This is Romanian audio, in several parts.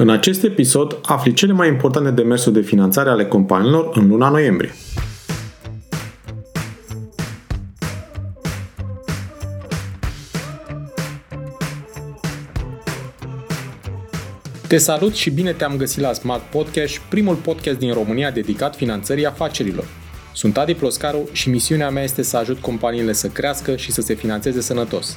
În acest episod afli cele mai importante demersuri de finanțare ale companiilor în luna noiembrie. Te salut și bine te-am găsit la Smart Podcast, primul podcast din România dedicat finanțării afacerilor. Sunt Adi Ploscaru și misiunea mea este să ajut companiile să crească și să se finanțeze sănătos.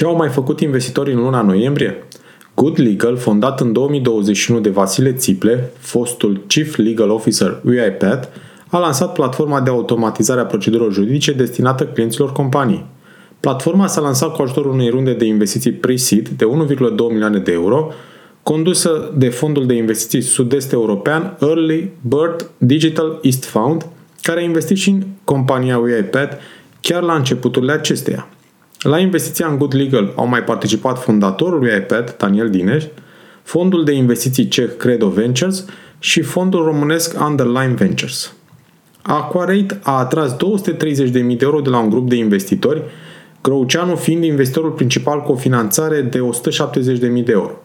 Ce au mai făcut investitorii în luna noiembrie? Good Legal, fondat în 2021 de Vasile Țiple, fostul Chief Legal Officer UiPath, a lansat platforma de automatizare a procedurilor juridice destinată clienților companii. Platforma s-a lansat cu ajutorul unei runde de investiții pre-seed de 1,2 milioane de euro, condusă de fondul de investiții sud-est european Early Bird Digital East Fund, care a investit și în compania UiPath chiar la începuturile acesteia. La investiția în Good Legal au mai participat fondatorul lui iPad, Daniel Dineș, fondul de investiții ceh Credo Ventures și fondul românesc Underline Ventures. Aquarate a atras 230.000 de euro de la un grup de investitori, Grăuceanu fiind investitorul principal cu o finanțare de 170.000 de euro.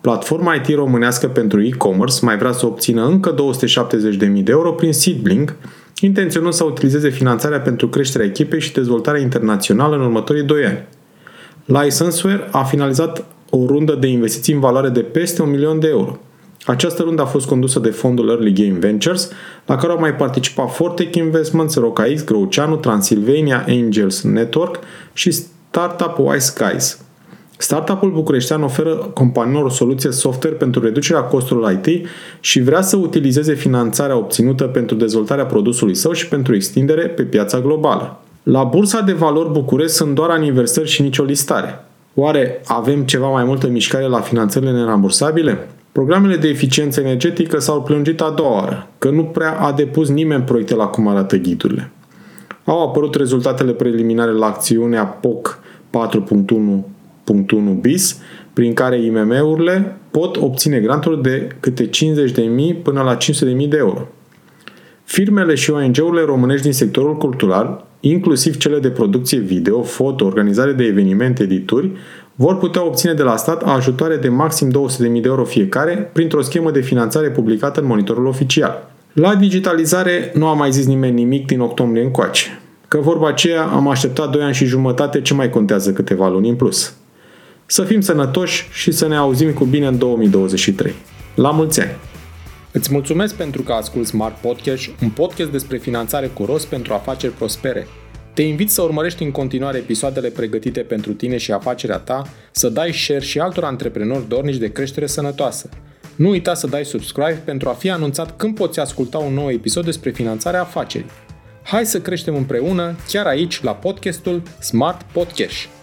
Platforma IT românească pentru e-commerce mai vrea să obțină încă 270.000 de euro prin Seedblink, intenționând să utilizeze finanțarea pentru creșterea echipei și dezvoltarea internațională în următorii 2 ani. Licenseware a finalizat o rundă de investiții în valoare de peste un milion de euro. Această rundă a fost condusă de fondul Early Game Ventures, la care au mai participat Fortech Investments, RocaX, Grăuceanu, Transylvania Angels Network și startup Wise Skies. Startup-ul bucureștean oferă companiilor o soluție software pentru reducerea costurilor IT și vrea să utilizeze finanțarea obținută pentru dezvoltarea produsului său și pentru extindere pe piața globală. La Bursa de Valori București sunt doar aniversări și nicio listare. Oare avem ceva mai multă mișcare la finanțările nerambursabile? Programele de eficiență energetică s-au plângit a doua oară, că nu prea a depus nimeni proiecte la cum arată ghidurile. Au apărut rezultatele preliminare la acțiunea POC 4.1 1 bis, prin care IMM-urile pot obține granturi de câte 50.000 până la 500.000 de euro. Firmele și ONG-urile românești din sectorul cultural, inclusiv cele de producție video, foto, organizare de evenimente, edituri, vor putea obține de la stat ajutoare de maxim 200.000 de euro fiecare printr-o schemă de finanțare publicată în monitorul oficial. La digitalizare nu a mai zis nimeni nimic din octombrie încoace. Că vorba aceea am așteptat 2 ani și jumătate ce mai contează câteva luni în plus. Să fim sănătoși și să ne auzim cu bine în 2023. La mulți ani! Îți mulțumesc pentru că asculti Smart Podcast, un podcast despre finanțare cu rost pentru afaceri prospere. Te invit să urmărești în continuare episoadele pregătite pentru tine și afacerea ta, să dai share și altor antreprenori dornici de creștere sănătoasă. Nu uita să dai subscribe pentru a fi anunțat când poți asculta un nou episod despre finanțarea afacerii. Hai să creștem împreună, chiar aici, la podcastul Smart Podcast.